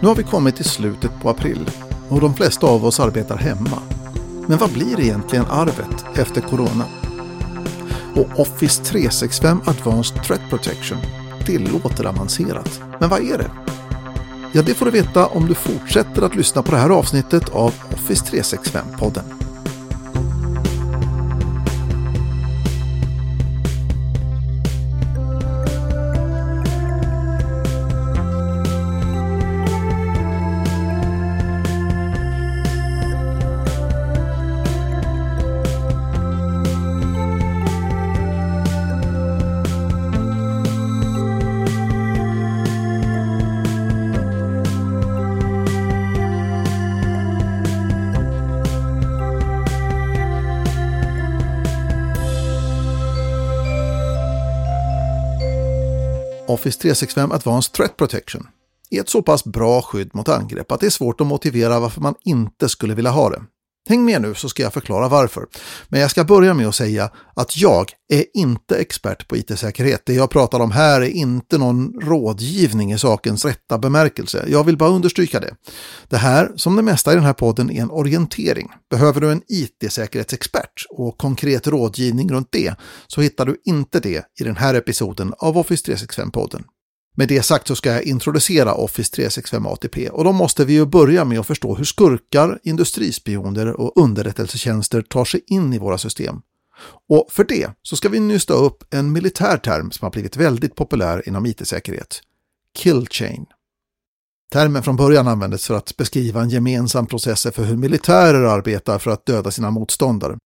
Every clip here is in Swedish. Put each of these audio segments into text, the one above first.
Nu har vi kommit till slutet på april och de flesta av oss arbetar hemma. Men vad blir egentligen arvet efter corona? Och Office 365 Advanced Threat Protection, det låter avancerat. Men vad är det? Ja, det får du veta om du fortsätter att lyssna på det här avsnittet av Office 365-podden. Office 365 Advanced Threat Protection är ett så pass bra skydd mot angrepp att det är svårt att motivera varför man inte skulle vilja ha det. Häng med nu så ska jag förklara varför. Men jag ska börja med att säga att jag är inte expert på IT-säkerhet. Det jag pratar om här är inte någon rådgivning i sakens rätta bemärkelse. Jag vill bara understryka det. Det här, som det mesta i den här podden, är en orientering. Behöver du en IT-säkerhetsexpert och konkret rådgivning runt det så hittar du inte det i den här episoden av Office 365-podden. Med det sagt så ska jag introducera Office 365 ATP och då måste vi ju börja med att förstå hur skurkar, industrispioner och underrättelsetjänster tar sig in i våra system. Och för det så ska vi nysta upp en militär term som har blivit väldigt populär inom IT-säkerhet. Kill chain. Termen från början användes för att beskriva en gemensam process för hur militärer arbetar för att döda sina motståndare.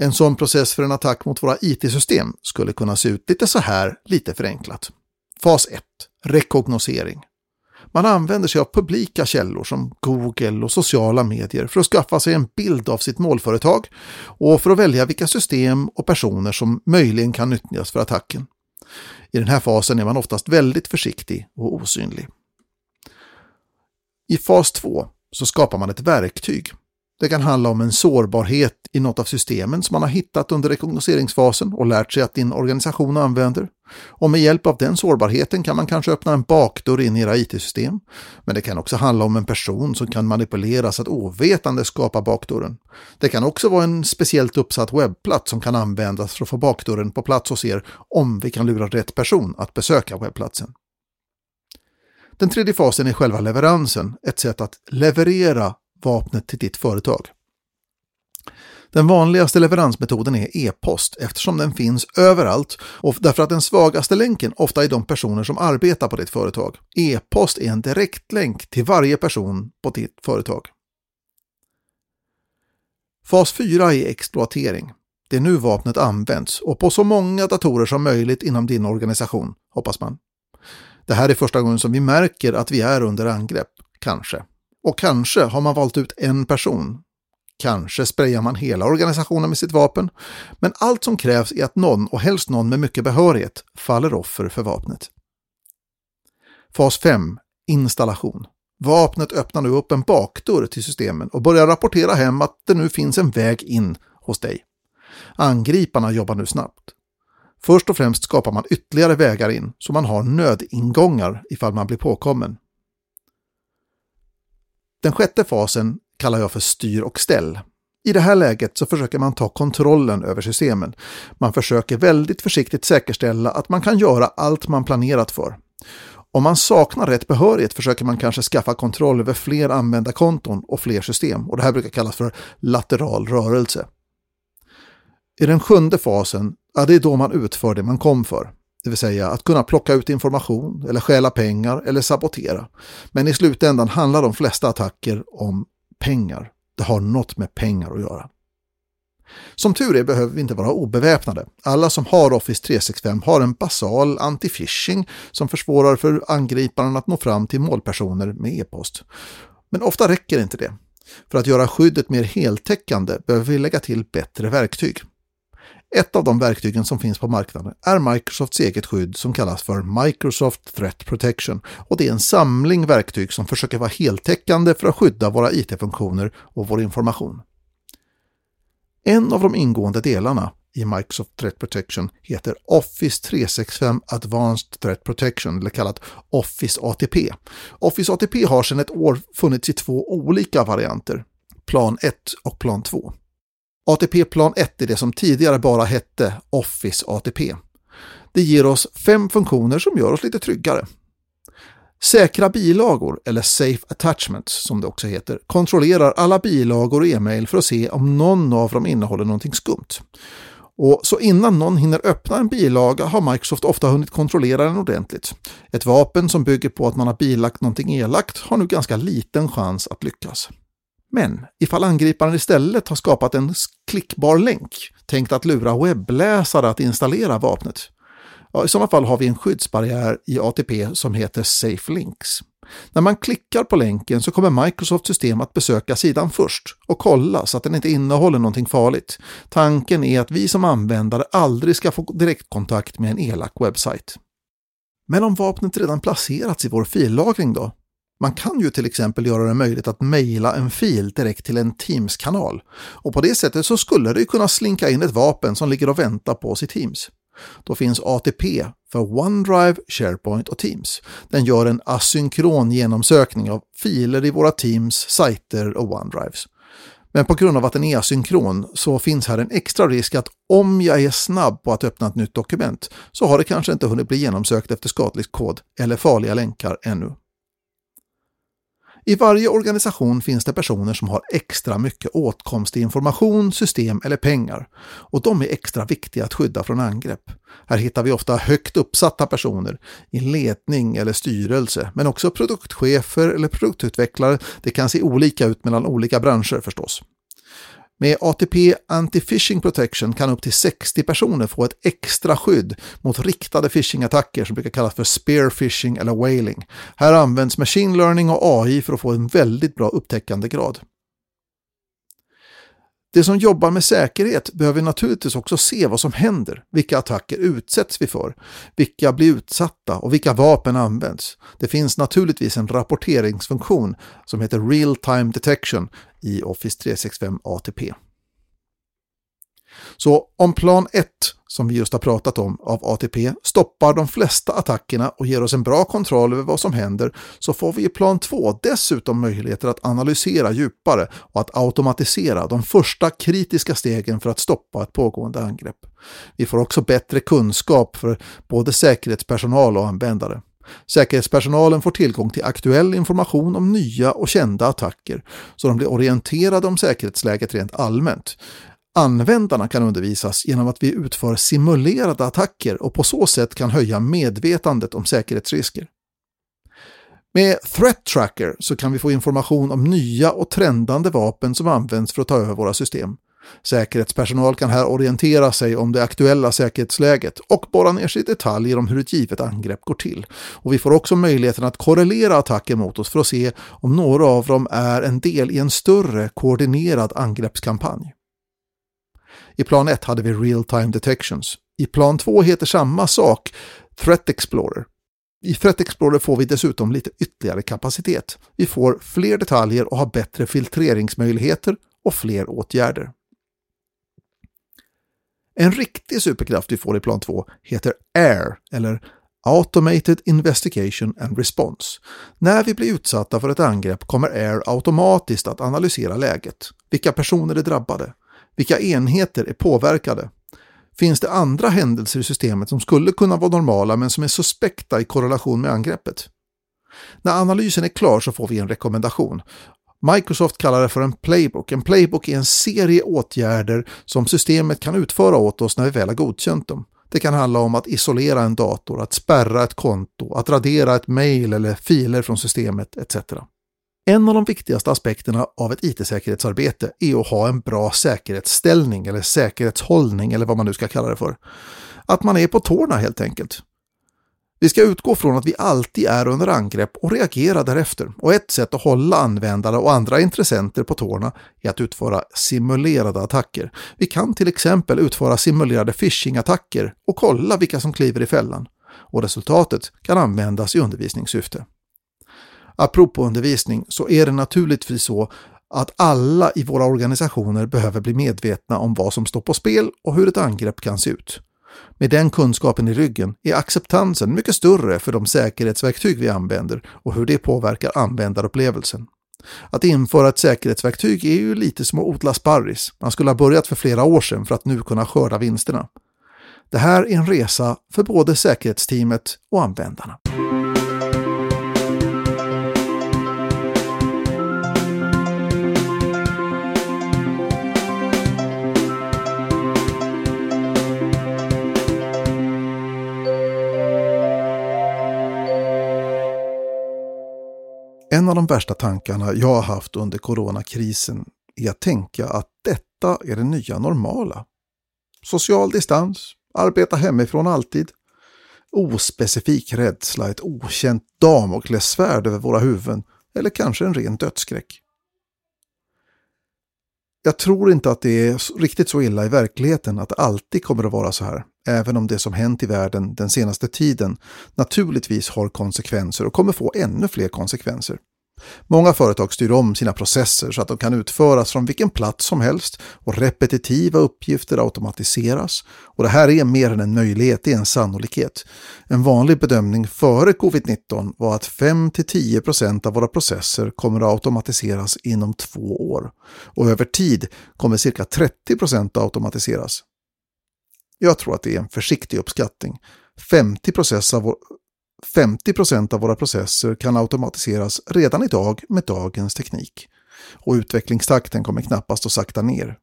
En sån process för en attack mot våra IT-system skulle kunna se ut lite så här, lite förenklat. Fas 1. Rekognosering. Man använder sig av publika källor som Google och sociala medier för att skaffa sig en bild av sitt målföretag och för att välja vilka system och personer som möjligen kan nyttjas för attacken. I den här fasen är man oftast väldigt försiktig och osynlig. I fas 2 så skapar man ett verktyg det kan handla om en sårbarhet i något av systemen som man har hittat under rekognoseringsfasen och lärt sig att din organisation använder. Och med hjälp av den sårbarheten kan man kanske öppna en bakdörr in i era IT-system. Men det kan också handla om en person som kan manipuleras att ovetande skapa bakdörren. Det kan också vara en speciellt uppsatt webbplats som kan användas för att få bakdörren på plats hos er om vi kan lura rätt person att besöka webbplatsen. Den tredje fasen är själva leveransen, ett sätt att leverera vapnet till ditt företag. Den vanligaste leveransmetoden är e-post eftersom den finns överallt och därför att den svagaste länken ofta är de personer som arbetar på ditt företag. E-post är en direktlänk till varje person på ditt företag. Fas 4 är exploatering. Det är nu vapnet används och på så många datorer som möjligt inom din organisation, hoppas man. Det här är första gången som vi märker att vi är under angrepp, kanske. Och kanske har man valt ut en person. Kanske sprayar man hela organisationen med sitt vapen. Men allt som krävs är att någon, och helst någon med mycket behörighet, faller offer för vapnet. Fas 5. Installation. Vapnet öppnar nu upp en bakdörr till systemen och börjar rapportera hem att det nu finns en väg in hos dig. Angriparna jobbar nu snabbt. Först och främst skapar man ytterligare vägar in så man har nödingångar ifall man blir påkommen. Den sjätte fasen kallar jag för styr och ställ. I det här läget så försöker man ta kontrollen över systemen. Man försöker väldigt försiktigt säkerställa att man kan göra allt man planerat för. Om man saknar rätt behörighet försöker man kanske skaffa kontroll över fler användarkonton och fler system och det här brukar kallas för lateral rörelse. I den sjunde fasen, ja, det är då man utför det man kom för det vill säga att kunna plocka ut information eller stjäla pengar eller sabotera. Men i slutändan handlar de flesta attacker om pengar. Det har något med pengar att göra. Som tur är behöver vi inte vara obeväpnade. Alla som har Office 365 har en basal anti-phishing som försvårar för angriparen att nå fram till målpersoner med e-post. Men ofta räcker inte det. För att göra skyddet mer heltäckande behöver vi lägga till bättre verktyg. Ett av de verktygen som finns på marknaden är Microsofts eget skydd som kallas för Microsoft Threat Protection och det är en samling verktyg som försöker vara heltäckande för att skydda våra IT-funktioner och vår information. En av de ingående delarna i Microsoft Threat Protection heter Office 365 Advanced Threat Protection, eller kallat Office ATP. Office ATP har sedan ett år funnits i två olika varianter, Plan 1 och Plan 2. ATP Plan 1 är det som tidigare bara hette Office ATP. Det ger oss fem funktioner som gör oss lite tryggare. Säkra bilagor, eller Safe Attachments som det också heter, kontrollerar alla bilagor och e-mail för att se om någon av dem innehåller någonting skumt. Och så innan någon hinner öppna en bilaga har Microsoft ofta hunnit kontrollera den ordentligt. Ett vapen som bygger på att man har bilagt någonting elakt har nu ganska liten chans att lyckas. Men ifall angriparen istället har skapat en klickbar länk tänkt att lura webbläsare att installera vapnet, ja, i sådana fall har vi en skyddsbarriär i ATP som heter Safe Links. När man klickar på länken så kommer Microsofts system att besöka sidan först och kolla så att den inte innehåller någonting farligt. Tanken är att vi som användare aldrig ska få direktkontakt med en elak webbsajt. Men om vapnet redan placerats i vår fillagring då? Man kan ju till exempel göra det möjligt att mejla en fil direkt till en Teams-kanal och på det sättet så skulle det kunna slinka in ett vapen som ligger och väntar på oss i Teams. Då finns ATP för OneDrive, SharePoint och Teams. Den gör en asynkron genomsökning av filer i våra Teams, sajter och OneDrives. Men på grund av att den är asynkron så finns här en extra risk att om jag är snabb på att öppna ett nytt dokument så har det kanske inte hunnit bli genomsökt efter skadlig kod eller farliga länkar ännu. I varje organisation finns det personer som har extra mycket åtkomst till information, system eller pengar och de är extra viktiga att skydda från angrepp. Här hittar vi ofta högt uppsatta personer i ledning eller styrelse, men också produktchefer eller produktutvecklare. Det kan se olika ut mellan olika branscher förstås. Med ATP Anti-Phishing Protection kan upp till 60 personer få ett extra skydd mot riktade phishing-attacker som brukar kallas för spear phishing eller whaling. Här används machine learning och AI för att få en väldigt bra upptäckande det som jobbar med säkerhet behöver naturligtvis också se vad som händer. Vilka attacker utsätts vi för? Vilka blir utsatta och vilka vapen används? Det finns naturligtvis en rapporteringsfunktion som heter Real Time Detection i Office 365 ATP. Så om plan 1, som vi just har pratat om, av ATP stoppar de flesta attackerna och ger oss en bra kontroll över vad som händer så får vi i plan 2 dessutom möjligheter att analysera djupare och att automatisera de första kritiska stegen för att stoppa ett pågående angrepp. Vi får också bättre kunskap för både säkerhetspersonal och användare. Säkerhetspersonalen får tillgång till aktuell information om nya och kända attacker, så de blir orienterade om säkerhetsläget rent allmänt. Användarna kan undervisas genom att vi utför simulerade attacker och på så sätt kan höja medvetandet om säkerhetsrisker. Med Threat Tracker så kan vi få information om nya och trendande vapen som används för att ta över våra system. Säkerhetspersonal kan här orientera sig om det aktuella säkerhetsläget och borra ner sig i detaljer om hur ett givet angrepp går till. Och vi får också möjligheten att korrelera attacker mot oss för att se om några av dem är en del i en större koordinerad angreppskampanj. I plan 1 hade vi Real Time Detections. I plan 2 heter samma sak Threat Explorer. I Threat Explorer får vi dessutom lite ytterligare kapacitet. Vi får fler detaljer och har bättre filtreringsmöjligheter och fler åtgärder. En riktig superkraft vi får i plan 2 heter AIR, eller Automated Investigation and Response. När vi blir utsatta för ett angrepp kommer AIR automatiskt att analysera läget. Vilka personer är drabbade? Vilka enheter är påverkade? Finns det andra händelser i systemet som skulle kunna vara normala men som är suspekta i korrelation med angreppet? När analysen är klar så får vi en rekommendation. Microsoft kallar det för en playbook. En playbook är en serie åtgärder som systemet kan utföra åt oss när vi väl har godkänt dem. Det kan handla om att isolera en dator, att spärra ett konto, att radera ett mail eller filer från systemet etc. En av de viktigaste aspekterna av ett IT-säkerhetsarbete är att ha en bra säkerhetsställning eller säkerhetshållning eller vad man nu ska kalla det för. Att man är på tårna helt enkelt. Vi ska utgå från att vi alltid är under angrepp och reagera därefter. Och ett sätt att hålla användare och andra intressenter på tårna är att utföra simulerade attacker. Vi kan till exempel utföra simulerade phishing-attacker och kolla vilka som kliver i fällan. Och resultatet kan användas i undervisningssyfte. Apropå undervisning så är det naturligtvis så att alla i våra organisationer behöver bli medvetna om vad som står på spel och hur ett angrepp kan se ut. Med den kunskapen i ryggen är acceptansen mycket större för de säkerhetsverktyg vi använder och hur det påverkar användarupplevelsen. Att införa ett säkerhetsverktyg är ju lite som att odla sparris. Man skulle ha börjat för flera år sedan för att nu kunna skörda vinsterna. Det här är en resa för både säkerhetsteamet och användarna. En av de värsta tankarna jag har haft under coronakrisen är att tänka att detta är det nya normala. Social distans, arbeta hemifrån alltid, ospecifik rädsla, ett okänt damoklessvärd över våra huvuden eller kanske en ren dödsskräck. Jag tror inte att det är riktigt så illa i verkligheten att det alltid kommer att vara så här, även om det som hänt i världen den senaste tiden naturligtvis har konsekvenser och kommer få ännu fler konsekvenser. Många företag styr om sina processer så att de kan utföras från vilken plats som helst och repetitiva uppgifter automatiseras. Och det här är mer än en möjlighet, det är en sannolikhet. En vanlig bedömning före covid-19 var att 5-10% av våra processer kommer att automatiseras inom två år. Och över tid kommer cirka 30% att automatiseras. Jag tror att det är en försiktig uppskattning. 50 av 50 av våra processer kan automatiseras redan idag med dagens teknik. Och utvecklingstakten kommer knappast att sakta ner.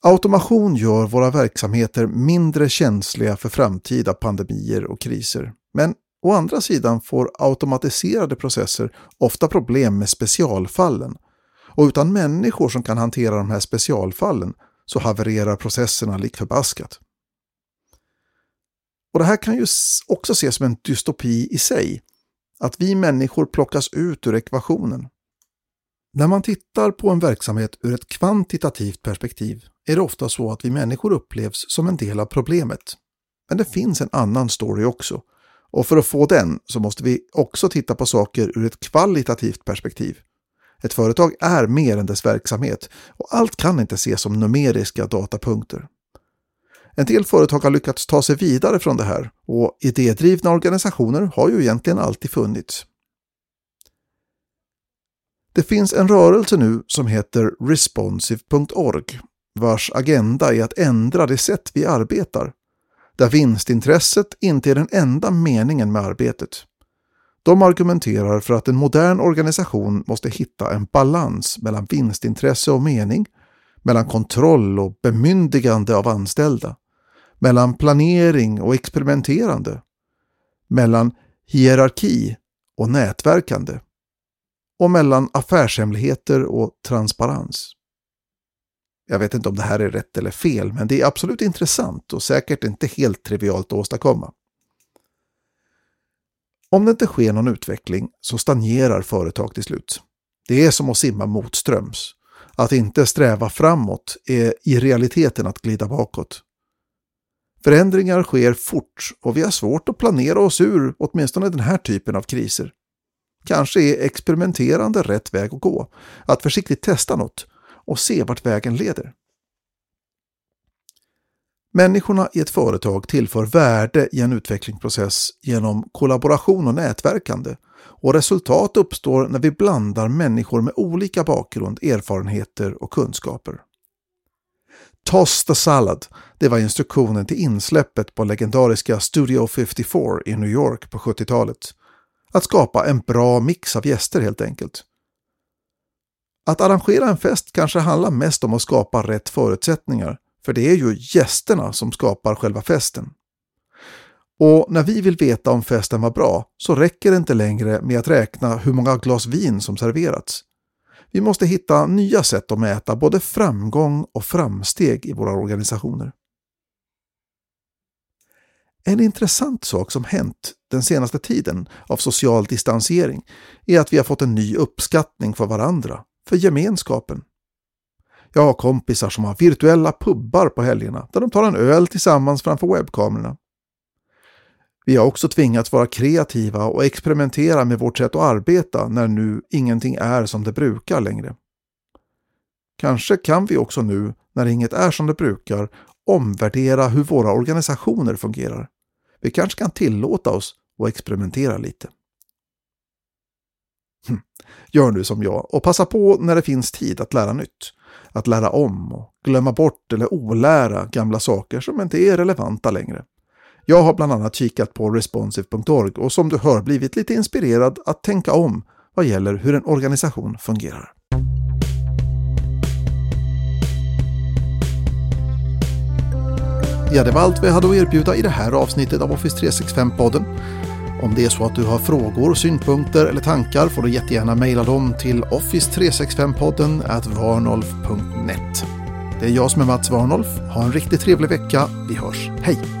Automation gör våra verksamheter mindre känsliga för framtida pandemier och kriser. Men å andra sidan får automatiserade processer ofta problem med specialfallen. Och utan människor som kan hantera de här specialfallen så havererar processerna lik förbaskat. Och det här kan ju också ses som en dystopi i sig. Att vi människor plockas ut ur ekvationen. När man tittar på en verksamhet ur ett kvantitativt perspektiv är det ofta så att vi människor upplevs som en del av problemet. Men det finns en annan story också. Och för att få den så måste vi också titta på saker ur ett kvalitativt perspektiv. Ett företag är mer än dess verksamhet och allt kan inte ses som numeriska datapunkter. En del företag har lyckats ta sig vidare från det här och idédrivna organisationer har ju egentligen alltid funnits. Det finns en rörelse nu som heter responsive.org vars agenda är att ändra det sätt vi arbetar, där vinstintresset inte är den enda meningen med arbetet. De argumenterar för att en modern organisation måste hitta en balans mellan vinstintresse och mening, mellan kontroll och bemyndigande av anställda mellan planering och experimenterande, mellan hierarki och nätverkande och mellan affärshemligheter och transparens. Jag vet inte om det här är rätt eller fel, men det är absolut intressant och säkert inte helt trivialt att åstadkomma. Om det inte sker någon utveckling så stagnerar företag till slut. Det är som att simma motströms. Att inte sträva framåt är i realiteten att glida bakåt. Förändringar sker fort och vi har svårt att planera oss ur åtminstone den här typen av kriser. Kanske är experimenterande rätt väg att gå, att försiktigt testa något och se vart vägen leder. Människorna i ett företag tillför värde i en utvecklingsprocess genom kollaboration och nätverkande och resultat uppstår när vi blandar människor med olika bakgrund, erfarenheter och kunskaper. Toss the salad, det var instruktionen till insläppet på legendariska Studio 54 i New York på 70-talet. Att skapa en bra mix av gäster helt enkelt. Att arrangera en fest kanske handlar mest om att skapa rätt förutsättningar, för det är ju gästerna som skapar själva festen. Och när vi vill veta om festen var bra så räcker det inte längre med att räkna hur många glas vin som serverats. Vi måste hitta nya sätt att mäta både framgång och framsteg i våra organisationer. En intressant sak som hänt den senaste tiden av social distansering är att vi har fått en ny uppskattning för varandra, för gemenskapen. Jag har kompisar som har virtuella pubbar på helgerna där de tar en öl tillsammans framför webbkamerorna. Vi har också tvingats vara kreativa och experimentera med vårt sätt att arbeta när nu ingenting är som det brukar längre. Kanske kan vi också nu, när inget är som det brukar, omvärdera hur våra organisationer fungerar. Vi kanske kan tillåta oss att experimentera lite. Hmm. Gör nu som jag och passa på när det finns tid att lära nytt. Att lära om och glömma bort eller olära gamla saker som inte är relevanta längre. Jag har bland annat kikat på responsive.org och som du hör blivit lite inspirerad att tänka om vad gäller hur en organisation fungerar. Ja, det var allt vi hade att erbjuda i det här avsnittet av Office 365-podden. Om det är så att du har frågor, synpunkter eller tankar får du jättegärna mejla dem till office365podden varnolf.net. Det är jag som är Mats Warnolf. Ha en riktigt trevlig vecka. Vi hörs. Hej!